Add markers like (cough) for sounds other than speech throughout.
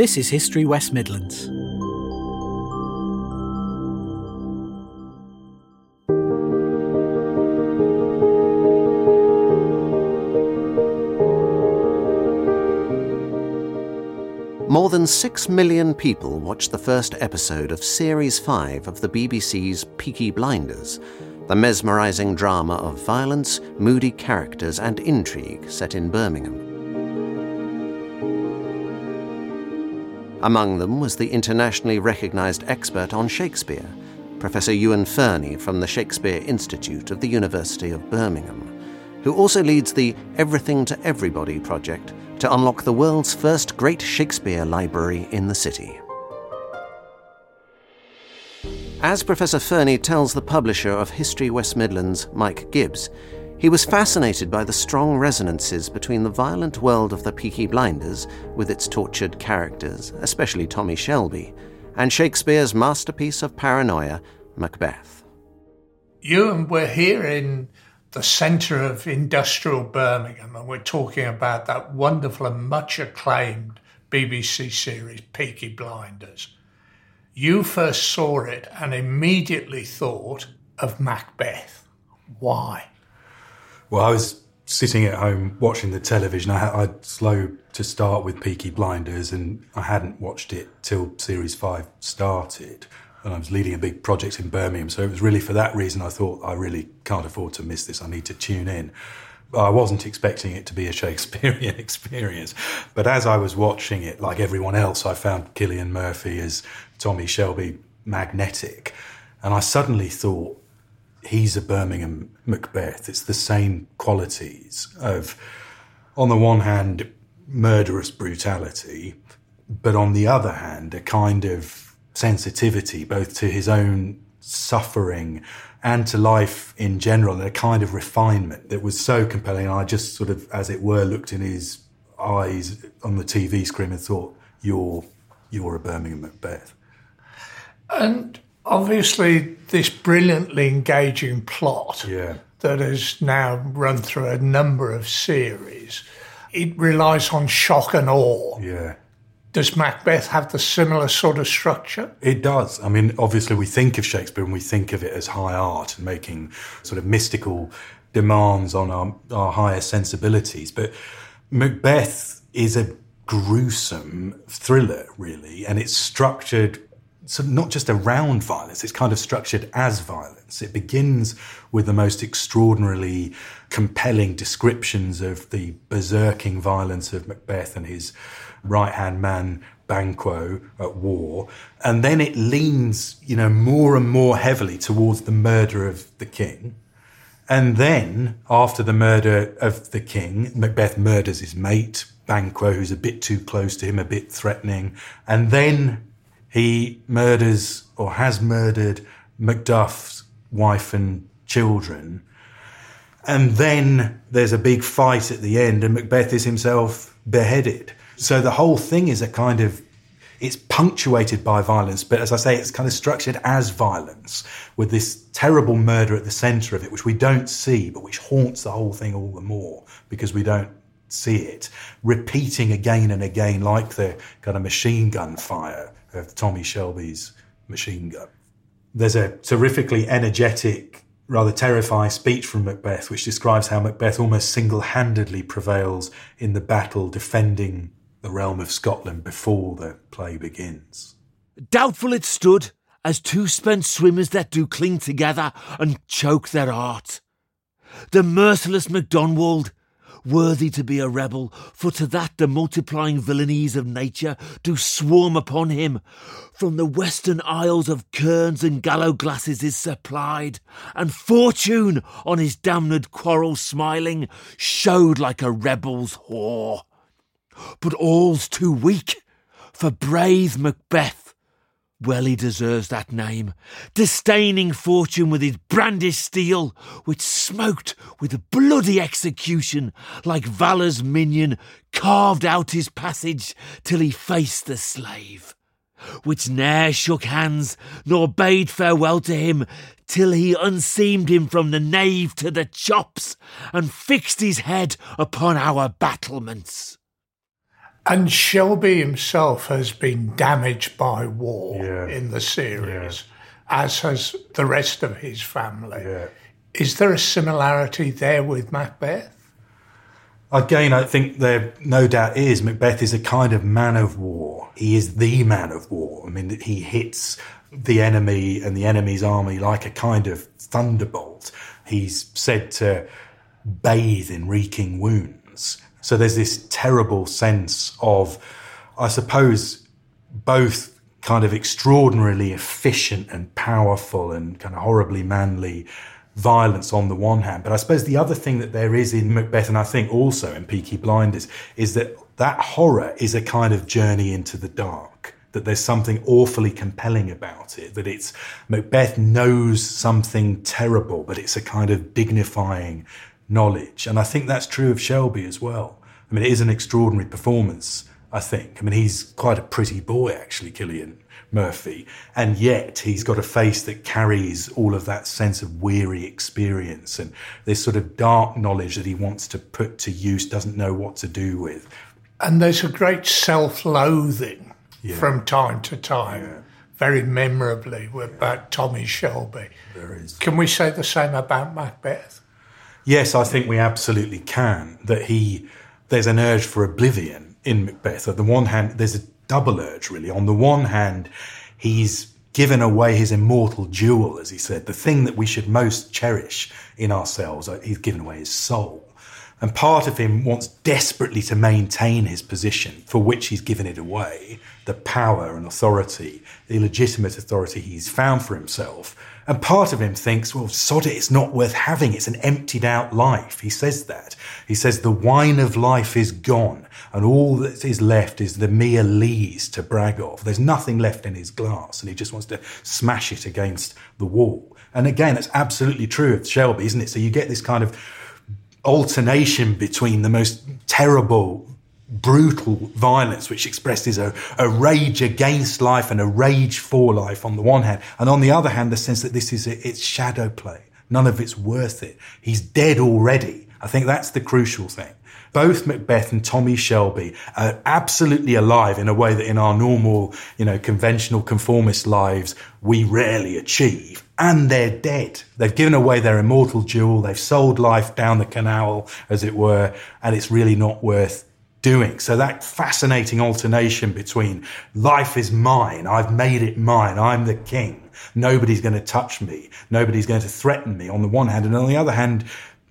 This is History West Midlands. More than six million people watched the first episode of Series 5 of the BBC's Peaky Blinders, the mesmerising drama of violence, moody characters, and intrigue set in Birmingham. Among them was the internationally recognised expert on Shakespeare, Professor Ewan Fernie from the Shakespeare Institute of the University of Birmingham, who also leads the Everything to Everybody project to unlock the world's first great Shakespeare library in the city. As Professor Fernie tells the publisher of History West Midlands, Mike Gibbs, he was fascinated by the strong resonances between the violent world of the Peaky Blinders, with its tortured characters, especially Tommy Shelby, and Shakespeare's masterpiece of paranoia, Macbeth. Ewan, we're here in the centre of industrial Birmingham, and we're talking about that wonderful and much acclaimed BBC series, Peaky Blinders. You first saw it and immediately thought of Macbeth. Why? Well, I was sitting at home watching the television. I would slow to start with Peaky Blinders, and I hadn't watched it till series five started and I was leading a big project in Birmingham. So it was really for that reason I thought I really can't afford to miss this. I need to tune in. I wasn't expecting it to be a (laughs) Shakespearean experience. But as I was watching it, like everyone else, I found Cillian Murphy as Tommy Shelby magnetic. And I suddenly thought, he's a Birmingham Macbeth. It's the same qualities of, on the one hand, murderous brutality, but on the other hand, a kind of sensitivity both to his own suffering and to life in general, and a kind of refinement that was so compelling. I just sort of, as it were, looked in his eyes on the TV screen and thought, "You're, you're a Birmingham Macbeth." And obviously, this brilliantly engaging plot yeah. that has now run through a number of series, it relies on shock and awe. Yeah does Macbeth have the similar sort of structure? It does. I mean, obviously, we think of Shakespeare and we think of it as high art and making sort of mystical demands on our, our higher sensibilities. But Macbeth is a gruesome thriller, really, and it's structured so not just around violence, it's kind of structured as violence. It begins with the most extraordinarily compelling descriptions of the berserking violence of Macbeth and his right hand man Banquo at war. And then it leans, you know, more and more heavily towards the murder of the king. And then, after the murder of the king, Macbeth murders his mate, Banquo, who's a bit too close to him, a bit threatening. And then he murders or has murdered Macduff's wife and children. And then there's a big fight at the end, and Macbeth is himself beheaded. So the whole thing is a kind of it's punctuated by violence, but as I say, it's kind of structured as violence with this terrible murder at the center of it, which we don't see, but which haunts the whole thing all the more because we don't see it repeating again and again, like the kind of machine gun fire of Tommy Shelby's machine gun. There's a terrifically energetic, rather terrifying speech from Macbeth, which describes how Macbeth almost single handedly prevails in the battle defending the realm of Scotland before the play begins. Doubtful it stood, as two spent swimmers that do cling together and choke their art. The merciless MacDonwald, worthy to be a rebel, for to that the multiplying villainies of nature do swarm upon him. From the western isles of kerns and gallowglasses is supplied, and fortune, on his damned quarrel smiling, showed like a rebel's whore but all's too weak for brave Macbeth. Well, he deserves that name, disdaining fortune with his brandished steel, which smoked with bloody execution, like valour's minion carved out his passage till he faced the slave, which ne'er shook hands nor bade farewell to him till he unseamed him from the nave to the chops and fixed his head upon our battlements. And Shelby himself has been damaged by war Yeah. in the series, as has the rest of his family. Yeah. Is there a similarity there with Macbeth? Again, I think there no doubt is. Macbeth is a kind of man of war. He is the man of war. I mean, he hits the enemy and the enemy's army like a kind of thunderbolt. He's said to bathe in reeking wounds. So there's this terrible sense of, I suppose, both kind of extraordinarily efficient and powerful and kind of horribly manly violence on the one hand. But I suppose the other thing that there is in Macbeth, and I think also in Peaky Blinders, is that that horror is a kind of journey into the dark. That there's something awfully compelling about it. That it's Macbeth knows something terrible, but it's a kind of dignifying knowledge. And I think that's true of Shelby as well. I mean, it is an extraordinary performance, I think. I mean, he's quite a pretty boy, actually, Cillian Murphy. And yet he's got a face that carries all of that sense of weary experience and this sort of dark knowledge that he wants to put to use, doesn't know what to do with. And there's a great self loathing from time to time, very memorably, about Tommy Shelby. There is. Can we say the same about Macbeth? Yes, I think we absolutely can. That he, there's an urge for oblivion in Macbeth. On the one hand, there's a double urge, really. On the one hand, he's given away his immortal jewel, as he said, the thing that we should most cherish in ourselves. uh, He's given away his soul. And part of him wants desperately to maintain his position for which he's given it away the power and authority, the legitimate authority he's found for himself. And part of him thinks, well, sod it, it's not worth having. It's an emptied out life. He says that. He says the wine of life is gone and all that is left is the mere lees to brag of. There's nothing left in his glass and he just wants to smash it against the wall. And again, that's absolutely true of Shelby, isn't it? So you get this kind of alternation between the most terrible, brutal violence, which expresses a, a rage against life and a rage for life on the one hand, and on the other hand, the sense that this is a, it's shadow play. None of it's worth it. He's dead already. I think that's the crucial thing. Both Macbeth and Tommy Shelby are absolutely alive in a way that in our normal, you know, conventional conformist lives, we rarely achieve. And they're dead. They've given away their immortal jewel. They've sold life down the canal, as it were, and it's really not worth doing. So that fascinating alternation between life is mine. I've made it mine. I'm the king. Nobody's going to touch me. Nobody's going to threaten me on the one hand. And on the other hand,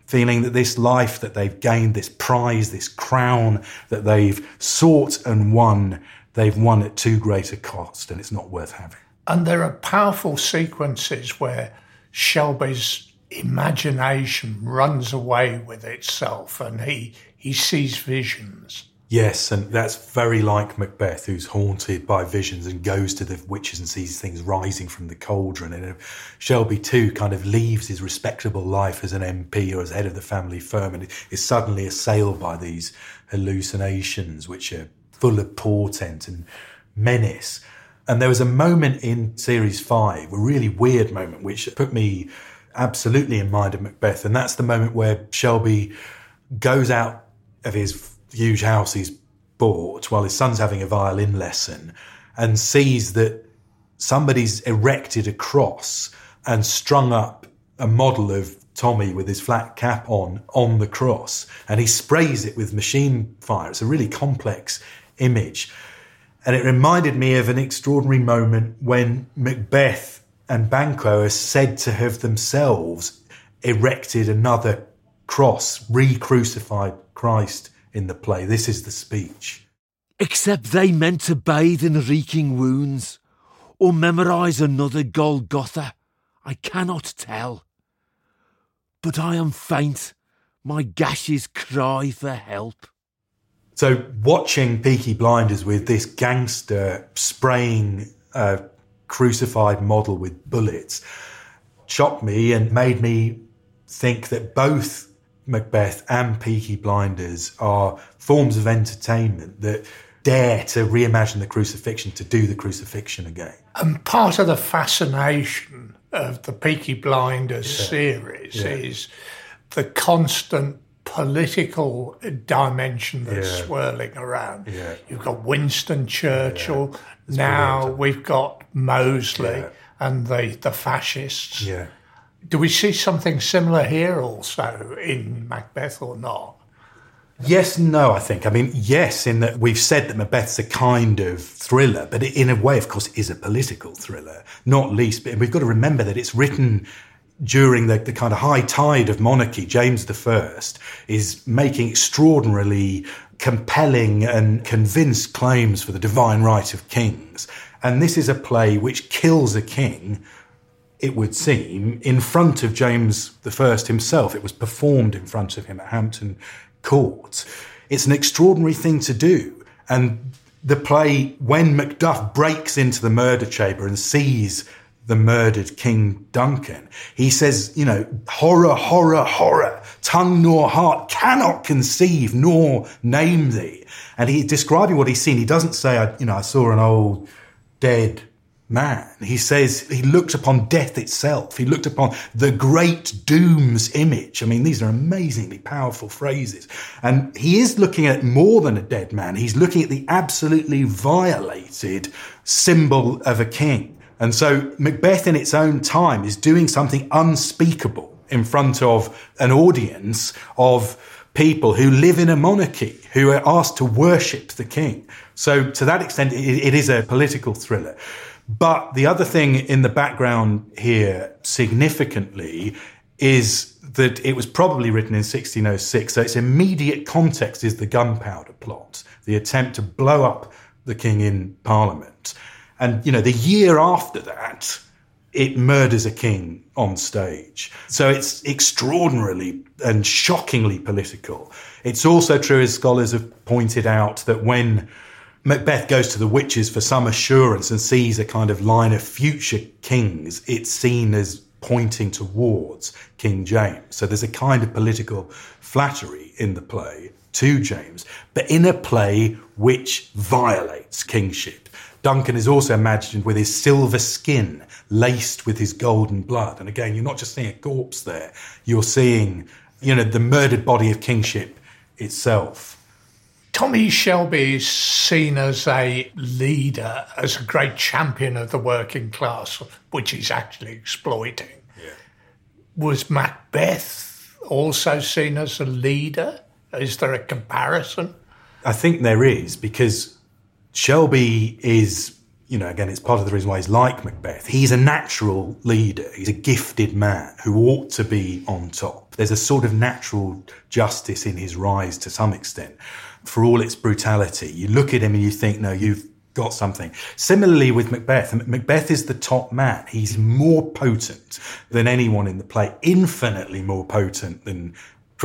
feeling that this life that they've gained, this prize, this crown that they've sought and won, they've won at too great a cost and it's not worth having. And there are powerful sequences where Shelby's imagination runs away with itself and he, he sees visions. Yes, and that's very like Macbeth, who's haunted by visions and goes to the witches and sees things rising from the cauldron. And Shelby, too, kind of leaves his respectable life as an MP or as head of the family firm and is suddenly assailed by these hallucinations, which are full of portent and menace. And there was a moment in series five, a really weird moment, which put me absolutely in mind of Macbeth. And that's the moment where Shelby goes out of his huge house he's bought while his son's having a violin lesson and sees that somebody's erected a cross and strung up a model of Tommy with his flat cap on on the cross and he sprays it with machine fire. It's a really complex image. And it reminded me of an extraordinary moment when Macbeth and Banquo are said to have themselves erected another cross, re crucified Christ in the play. This is the speech. Except they meant to bathe in reeking wounds or memorize another Golgotha, I cannot tell. But I am faint, my gashes cry for help. So, watching Peaky Blinders with this gangster spraying a crucified model with bullets shocked me and made me think that both Macbeth and Peaky Blinders are forms of entertainment that dare to reimagine the crucifixion, to do the crucifixion again. And part of the fascination of the Peaky Blinders series Yeah. is the constant political dimension that's Yeah. swirling around. Yeah. You've got Winston Churchill. It's now brilliant. we've got Mosley Yeah. and the, the fascists. Yeah. Do we see something similar here also in Macbeth or not? Yes, no, I think. I mean, yes, in that we've said that Macbeth's a kind of thriller, but in a way, of course, it is a political thriller, not least. But we've got to remember that it's written during the, the kind of high tide of monarchy. James I is making extraordinarily compelling and convinced claims for the divine right of kings. And this is a play which kills a king it would seem, in front of James I himself. It was performed in front of him at Hampton Court. It's an extraordinary thing to do. And the play, when Macduff breaks into the murder chamber and sees the murdered King Duncan, he says, you know, horror, horror, horror, tongue nor heart cannot conceive nor name thee. And he describing what he's seen, he doesn't say, I, you know, I saw an old dead man. He says he looked upon death itself. He looked upon the great doom's image. I mean, these are amazingly powerful phrases. And he is looking at more than a dead man. He's looking at the absolutely violated symbol of a king. And so Macbeth in its own time is doing something unspeakable in front of an audience of people who live in a monarchy, who are asked to worship the king. So to that extent, it, is a political thriller. But the other thing in the background here, significantly, is that it was probably written in 1606. So its immediate context is the gunpowder plot, the attempt to blow up the king in Parliament. And, you know, the year after that, it murders a king on stage. So it's extraordinarily and shockingly political. It's also true, as scholars have pointed out, that when Macbeth goes to the witches for some assurance and sees a kind of line of future kings, it's seen as pointing towards King James. So there's a kind of political flattery in the play to James, but in a play which violates kingship. Duncan is also imagined with his silver skin laced with his golden blood. And again, you're not just seeing a corpse there, you're seeing, you know, the murdered body of kingship itself. Tommy Shelby is seen as a leader, as a great champion of the working class, which he's actually exploiting. Was Macbeth also seen as a leader? Is there a comparison? I think there is because Shelby is, you know, again, it's part of the reason why he's like Macbeth. He's a natural leader. He's a gifted man who ought to be on top. There's a sort of natural justice in his rise to some extent. For all its brutality, you look at him and you think, no, you've got something. Similarly with Macbeth, Macbeth is the top man. He's more potent than anyone in the play, infinitely more potent than,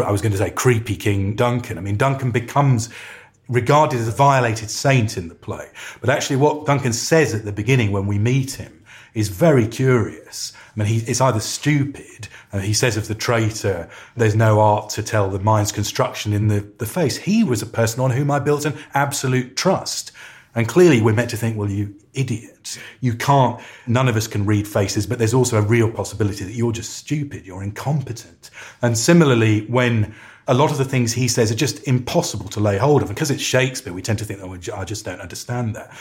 I was going to say, creepy King Duncan. I mean, Duncan becomes regarded as a violated saint in the play. But actually, what Duncan says at the beginning when we meet him is very curious. I mean, he, it's either stupid, uh, he says of the traitor, there's no art to tell the mind's construction in the, the face. He was a person on whom I built an absolute trust. And clearly, we're meant to think, well, you idiot. You can't, none of us can read faces, but there's also a real possibility that you're just stupid, you're incompetent. And similarly, when a lot of the things he says are just impossible to lay hold of. Because it's Shakespeare, we tend to think, oh, I just don't understand that.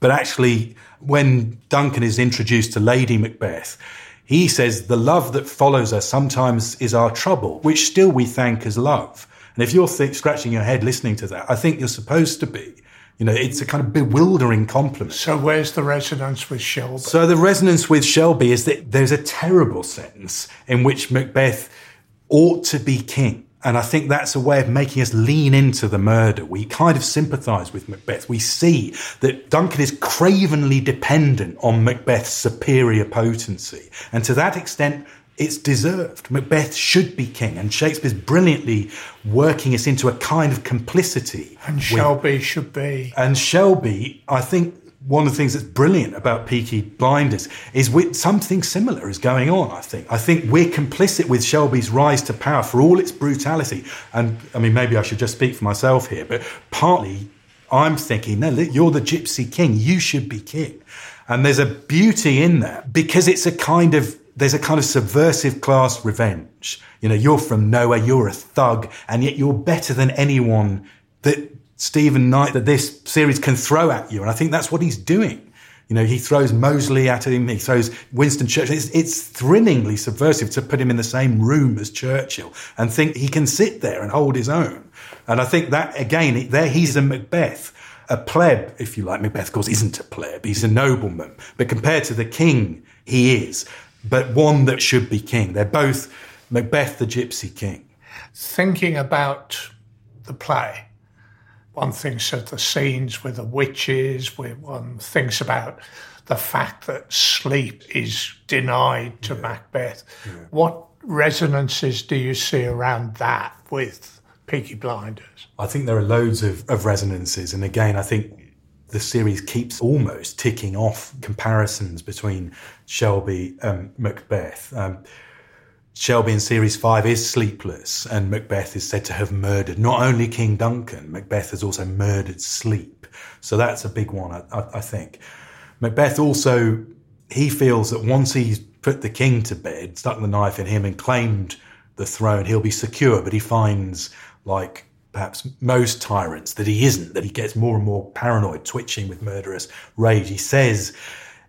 But actually, when Duncan is introduced to Lady Macbeth, he says, the love that follows us sometimes is our trouble, which still we thank as love. And if you're th- scratching your head listening to that, I think you're supposed to be. You know, it's a kind of bewildering compliment. So, where's the resonance with Shelby? So the resonance with Shelby is that there's a terrible sentence in which Macbeth ought to be king. And I think that's a way of making us lean into the murder. We kind of sympathize with Macbeth. We see that Duncan is cravenly dependent on Macbeth's superior potency. And to that extent, it's deserved. Macbeth should be king. And Shakespeare's brilliantly working us into a kind of complicity. and with- Shelby should be. and Shelby, I think one of the things that's brilliant about Peaky Blinders is with something similar is going on. I think. I think we're complicit with Shelby's rise to power for all its brutality. And I mean, maybe I should just speak for myself here, but partly I'm thinking, no, you're the Gypsy King. You should be king. And there's a beauty in that because it's a kind of there's a kind of subversive class revenge. You know, you're from nowhere, you're a thug, and yet you're better than anyone that Steven Knight, that this series can throw at you. And I think that's what he's doing. You know, he throws Mosley at him, he throws Winston Churchill. It's, it's, thrillingly subversive to put him in the same room as Churchill and think he can sit there and hold his own. And I think that, again, there he's a Macbeth. A pleb, if you like, Macbeth, of course, isn't a pleb, he's a nobleman. But compared to the king, he is. But one that should be king. They're both Macbeth, the gypsy king. Thinking about the play, one thinks of the scenes with the witches, where one thinks about the fact that sleep is denied to yeah. Macbeth. Yeah. What resonances do you see around that with Peaky Blinders? I think there are loads of, of resonances. And again, I think the series keeps almost ticking off comparisons between Shelby and Macbeth. Um, Shelby in series five is sleepless, and Macbeth is said to have murdered not only King Duncan, Macbeth has also murdered Sleep. So that's a big one, I, I, think. Macbeth also, he feels that once he's put the king to bed, stuck the knife in him, and claimed the throne, he'll be secure. But he finds, like perhaps most tyrants, that he isn't, that he gets more and more paranoid, twitching with murderous rage. He says,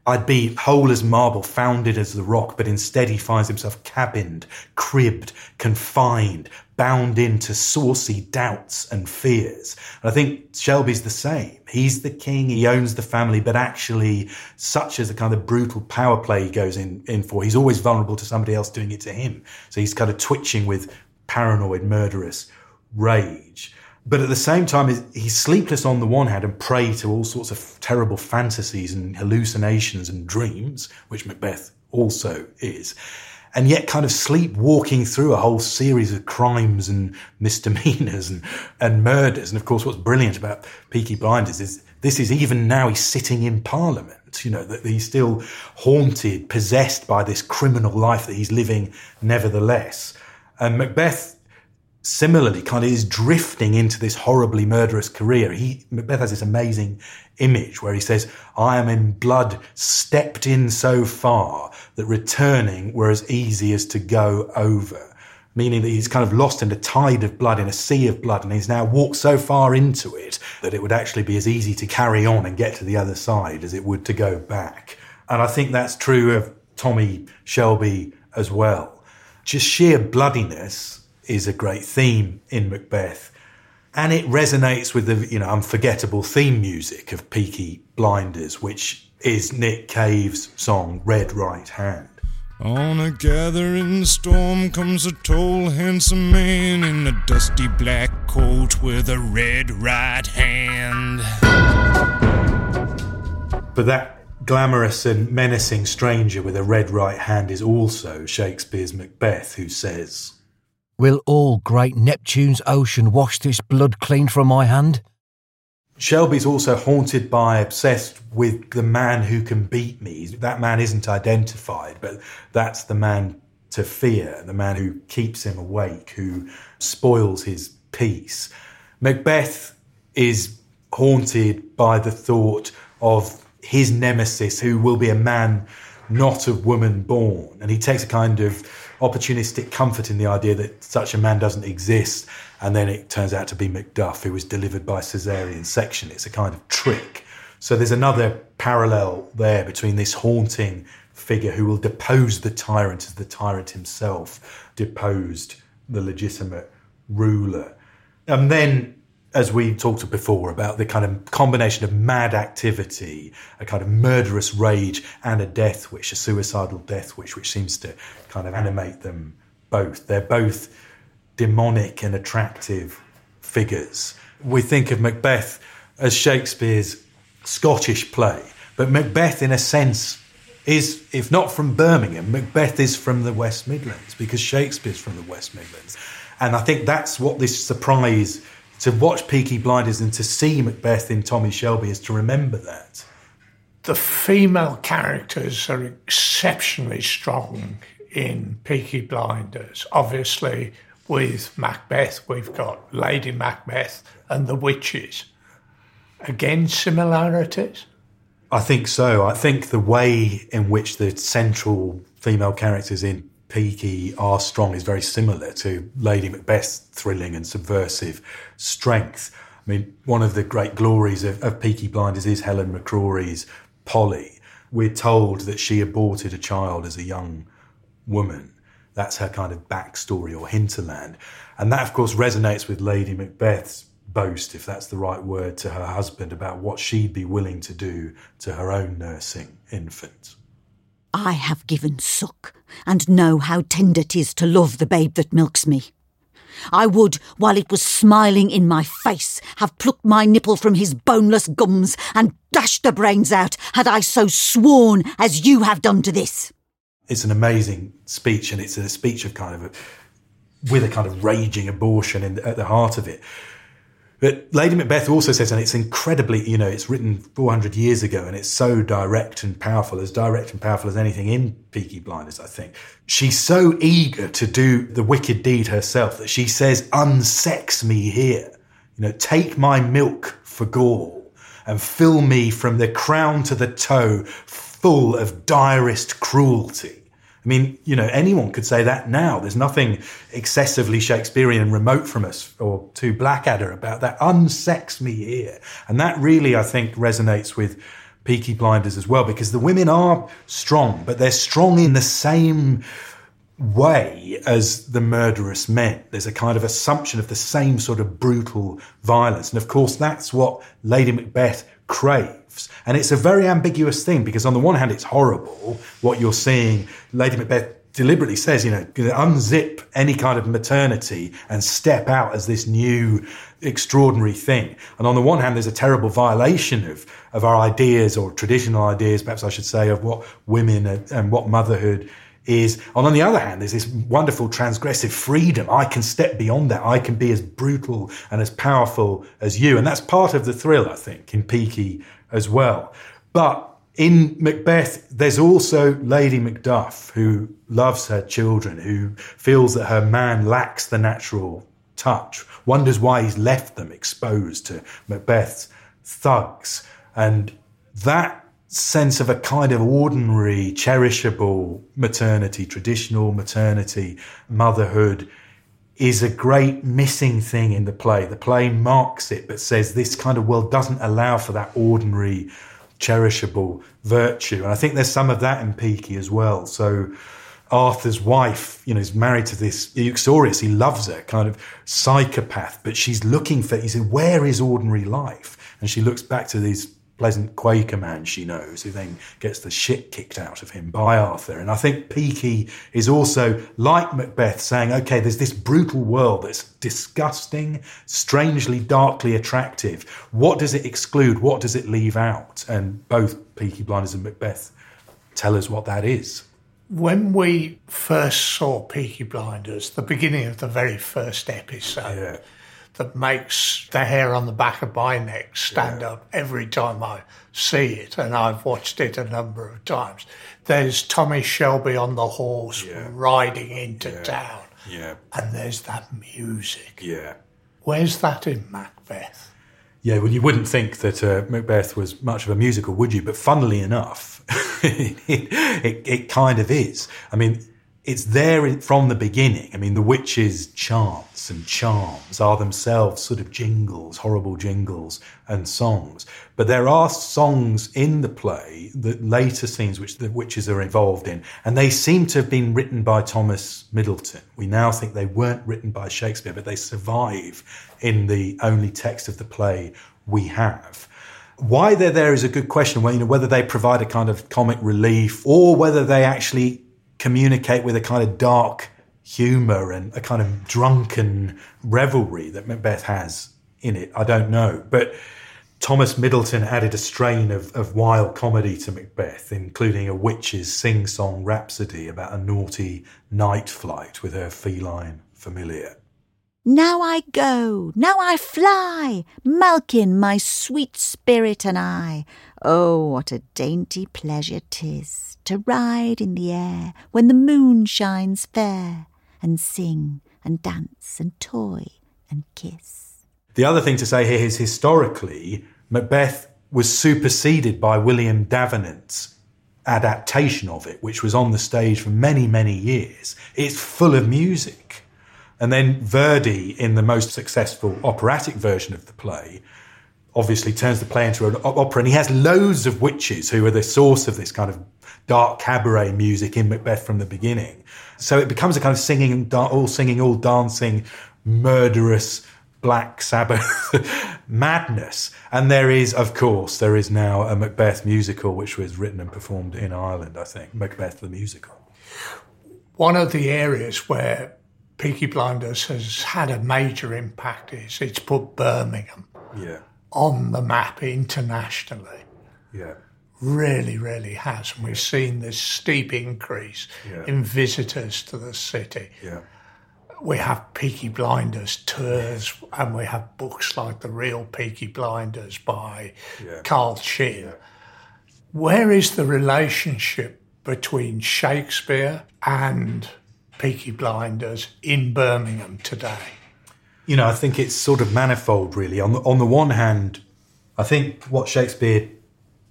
I'd be whole as marble, founded as the rock, but instead he finds himself cabined, cribbed, confined, bound into saucy doubts and fears. And I think Shelby's the same. He's the king, he owns the family, but actually, such as the kind of brutal power play he goes in, in for, he's always vulnerable to somebody else doing it to him. So he's kind of twitching with paranoid, murderous rage. But at the same time, he's sleepless on the one hand and prey to all sorts of terrible fantasies and hallucinations and dreams, which Macbeth also is. And yet, kind of sleepwalking through a whole series of crimes and misdemeanors and, and murders. And of course, what's brilliant about Peaky Blinders is this is even now he's sitting in Parliament, you know, that he's still haunted, possessed by this criminal life that he's living nevertheless. And Macbeth similarly kind of is drifting into this horribly murderous career. He Macbeth has this amazing image where he says, I am in blood stepped in so far that returning were as easy as to go over. Meaning that he's kind of lost in a tide of blood, in a sea of blood, and he's now walked so far into it that it would actually be as easy to carry on and get to the other side as it would to go back. And I think that's true of Tommy Shelby as well. Just sheer bloodiness is a great theme in Macbeth. And it resonates with the, you know, unforgettable theme music of Peaky Blinders, which is Nick Cave's song Red Right Hand. On a gathering storm comes a tall, handsome man in a dusty black coat with a red right hand. But that glamorous and menacing stranger with a red right hand is also Shakespeare's Macbeth, who says, Will all great Neptune's ocean wash this blood clean from my hand? Shelby's also haunted by, obsessed with the man who can beat me. That man isn't identified, but that's the man to fear, the man who keeps him awake, who spoils his peace. Macbeth is haunted by the thought of his nemesis, who will be a man not of woman born. And he takes a kind of opportunistic comfort in the idea that such a man doesn't exist. And then it turns out to be Macduff, who was delivered by caesarean section. It's a kind of trick. So there's another parallel there between this haunting figure who will depose the tyrant as the tyrant himself deposed the legitimate ruler. And then as we talked before about the kind of combination of mad activity, a kind of murderous rage, and a death wish, a suicidal death wish, which seems to kind of animate them both. They're both demonic and attractive figures. We think of Macbeth as Shakespeare's Scottish play, but Macbeth, in a sense, is, if not from Birmingham, Macbeth is from the West Midlands because Shakespeare's from the West Midlands. And I think that's what this surprise to watch Peaky Blinders and to see Macbeth in Tommy Shelby is to remember that. The female characters are exceptionally strong in Peaky Blinders. Obviously, with Macbeth, we've got Lady Macbeth and the witches. Again, similarities? I think so. I think the way in which the central female characters in Peaky are strong is very similar to Lady Macbeth's thrilling and subversive strength. I mean, one of the great glories of, of Peaky Blinders is Helen McCrory's Polly. We're told that she aborted a child as a young woman. That's her kind of backstory or hinterland. And that, of course, resonates with Lady Macbeth's boast, if that's the right word, to her husband about what she'd be willing to do to her own nursing infant. I have given suck, and know how tender tender 'tis to love the babe that milks me. I would, while it was smiling in my face, have plucked my nipple from his boneless gums and dashed the brains out, had I so sworn as you have done to this. It's an amazing speech, and it's a speech of kind of a, with a kind of raging abortion in, at the heart of it. But Lady Macbeth also says, and it's incredibly, you know, it's written 400 years ago and it's so direct and powerful, as direct and powerful as anything in Peaky Blinders, I think. She's so eager to do the wicked deed herself that she says, unsex me here. You know, take my milk for gall and fill me from the crown to the toe full of direst cruelty. I mean, you know, anyone could say that now. There's nothing excessively Shakespearean remote from us or too Blackadder about that. Unsex me here. And that really, I think, resonates with Peaky Blinders as well, because the women are strong, but they're strong in the same way as the murderous men. There's a kind of assumption of the same sort of brutal violence. And of course, that's what Lady Macbeth craves. And it's a very ambiguous thing because on the one hand, it's horrible what you're seeing. Lady Macbeth deliberately says, you know, unzip any kind of maternity and step out as this new extraordinary thing. And on the one hand, there's a terrible violation of, of our ideas or traditional ideas, perhaps I should say, of what women and what motherhood is. And on the other hand, there's this wonderful transgressive freedom. I can step beyond that. I can be as brutal and as powerful as you. And that's part of the thrill, I think, in Peaky as well. But in Macbeth, there's also Lady Macduff, who loves her children, who feels that her man lacks the natural touch, wonders why he's left them exposed to Macbeth's thugs. And that sense of a kind of ordinary, cherishable maternity, traditional maternity, motherhood is a great missing thing in the play. The play marks it, but says this kind of world doesn't allow for that ordinary, cherishable virtue. And I think there's some of that in Peaky as well. So Arthur's wife, you know, is married to this uxorious, he loves her, kind of psychopath, but she's looking for, he said, where is ordinary life? And she looks back to these pleasant Quaker man she knows, who then gets the shit kicked out of him by Arthur. And I think Peaky is also like Macbeth saying, okay, there's this brutal world that's disgusting, strangely, darkly attractive. What does it exclude? What does it leave out? And both Peaky Blinders and Macbeth tell us what that is. When we first saw Peaky Blinders, the beginning of the very first episode, yeah that makes the hair on the back of my neck stand yeah. up every time I see it, and I've watched it a number of times. There's Tommy Shelby on the horse yeah. riding into yeah. town. Yeah. And there's that music. Yeah. Where's that in Macbeth? Yeah, well, you wouldn't think that uh, Macbeth was much of a musical, would you? But funnily enough, (laughs) it, it, it kind of is. I mean, it's there from the beginning. I mean, the witches' chants and charms are themselves sort of jingles, horrible jingles and songs. But there are songs in the play, the later scenes which the witches are involved in, and they seem to have been written by Thomas Middleton. We now think they weren't written by Shakespeare, but they survive in the only text of the play we have. Why they're there is a good question. Well, you know, whether they provide a kind of comic relief or whether they actually communicate with a kind of dark humor and a kind of drunken revelry that Macbeth has in it. I don't know. But Thomas Middleton added a strain of, of wild comedy to Macbeth, including a witch's sing song rhapsody about a naughty night flight with her feline familiar. Now I go, now I fly, Malkin, my sweet spirit and I. Oh, what a dainty pleasure 'tis to ride in the air when the moon shines fair, and sing and dance and toy and kiss. The other thing to say here is historically, Macbeth was superseded by William Davenant's adaptation of it, which was on the stage for many, many years, it's full of music. And then Verdi, in the most successful operatic version of the play, obviously turns the play into an opera, and he has loads of witches who are the source of this kind of dark cabaret music in Macbeth from the beginning. So it becomes a kind of singing, all singing, all dancing, murderous Black Sabbath (laughs) madness. And there is, of course, there is now a Macbeth musical which was written and performed in Ireland, I think, Macbeth the musical. One of the areas where Peaky Blinders has had a major impact is it's put Birmingham Yeah, on the map internationally. yeah, Really, really has. And we've seen this steep increase Yeah. in visitors to the city. yeah. We have Peaky Blinders tours and we have books like The Real Peaky Blinders by. Carl Chinn. Where is the relationship between Shakespeare and Peaky Blinders in Birmingham today? You know, I think it's sort of manifold, really. On the, on the one hand, I think what Shakespeare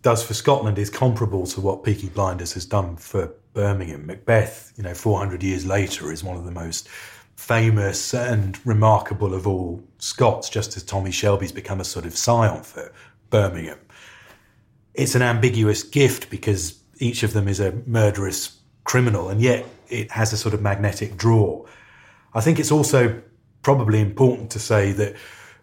does for Scotland is comparable to what Peaky Blinders has done for Birmingham. Macbeth, you know, 400 years later, is one of the most famous and remarkable of all Scots, just as Tommy Shelby's become a sort of scion for Birmingham. It's an ambiguous gift because each of them is a murderous criminal, and yet it has a sort of magnetic draw. I think it's also probably important to say that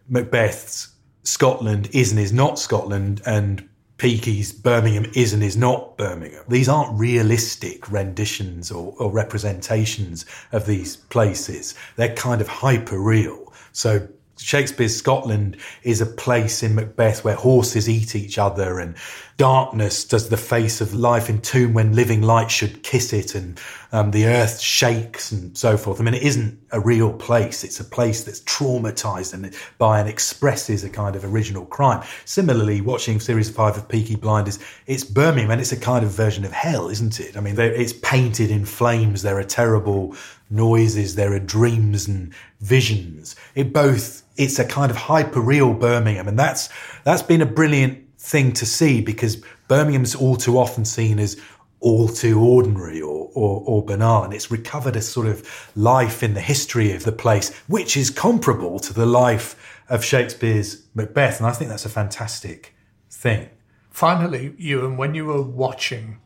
Macbeth's Scotland is and is not Scotland, and Peaky's Birmingham is and is not Birmingham. These aren't realistic renditions or, or representations of these places. They're kind of hyper real. So Shakespeare's Scotland is a place in Macbeth where horses eat each other and darkness does the face of life entomb when living light should kiss it and um, the earth shakes and so forth. I mean, it isn't a real place. It's a place that's traumatized and by and expresses a kind of original crime. Similarly, watching series five of Peaky Blinders, it's Birmingham and it's a kind of version of hell, isn't it? I mean, it's painted in flames. There are terrible noises. There are dreams and visions. It both, it's a kind of hyper real Birmingham. And that's, that's been a brilliant thing to see because Birmingham's all too often seen as all too ordinary or, or, or banal. And it's recovered a sort of life in the history of the place, which is comparable to the life of Shakespeare's Macbeth. And I think that's a fantastic thing. Finally, Ewan, when you were watching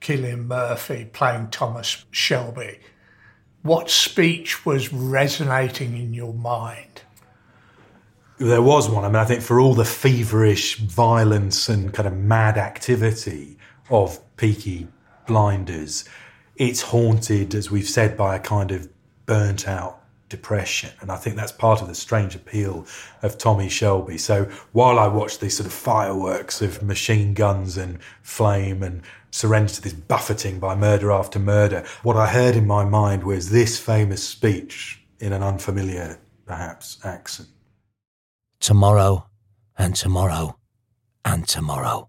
Cillian Murphy playing Thomas Shelby, what speech was resonating in your mind? There was one. I mean, I think for all the feverish violence and kind of mad activity of Peaky Blinders, it's haunted, as we've said, by a kind of burnt out depression. And I think that's part of the strange appeal of Tommy Shelby. So while I watched these sort of fireworks of machine guns and flame and surrender to this buffeting by murder after murder, what I heard in my mind was this famous speech in an unfamiliar, perhaps, accent. Tomorrow and tomorrow and tomorrow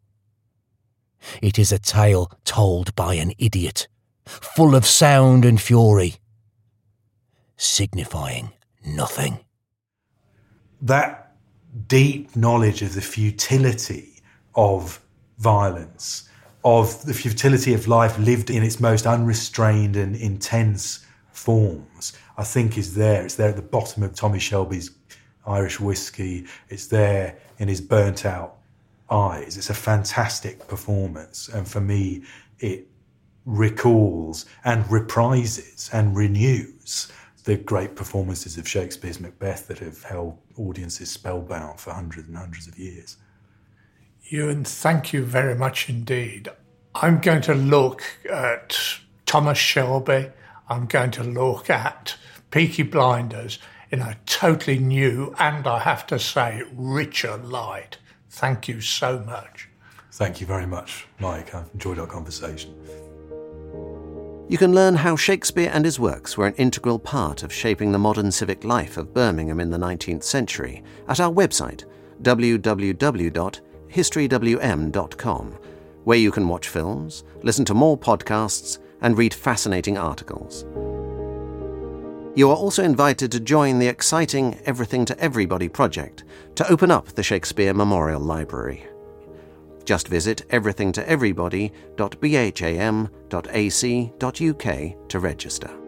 It is a tale told by an idiot, full of sound and fury, signifying nothing. that deep knowledge of the futility of violence, of the futility of life lived in its most unrestrained and intense forms, I think is there. It's there at the bottom of Tommy Shelby's Irish whiskey. It's there in his burnt out eyes. It's a fantastic performance. And for me, it recalls and reprises and renews the great performances of Shakespeare's Macbeth that have held audiences spellbound for hundreds and hundreds of years. Ewan, thank you very much indeed. I'm going to look at Thomas Shelby. I'm going to look at Peaky Blinders in a totally new and, I have to say, richer light. Thank you so much. Thank you very much, Mike. I've enjoyed our conversation. You can learn how Shakespeare and his works were an integral part of shaping the modern civic life of Birmingham in the 19th century at our website, www.historywm.com, where you can watch films, listen to more podcasts, and read fascinating articles. You are also invited to join the exciting Everything to Everybody project to open up the Shakespeare Memorial Library. Just visit everythingtoeverybody.bham.ac.uk to register.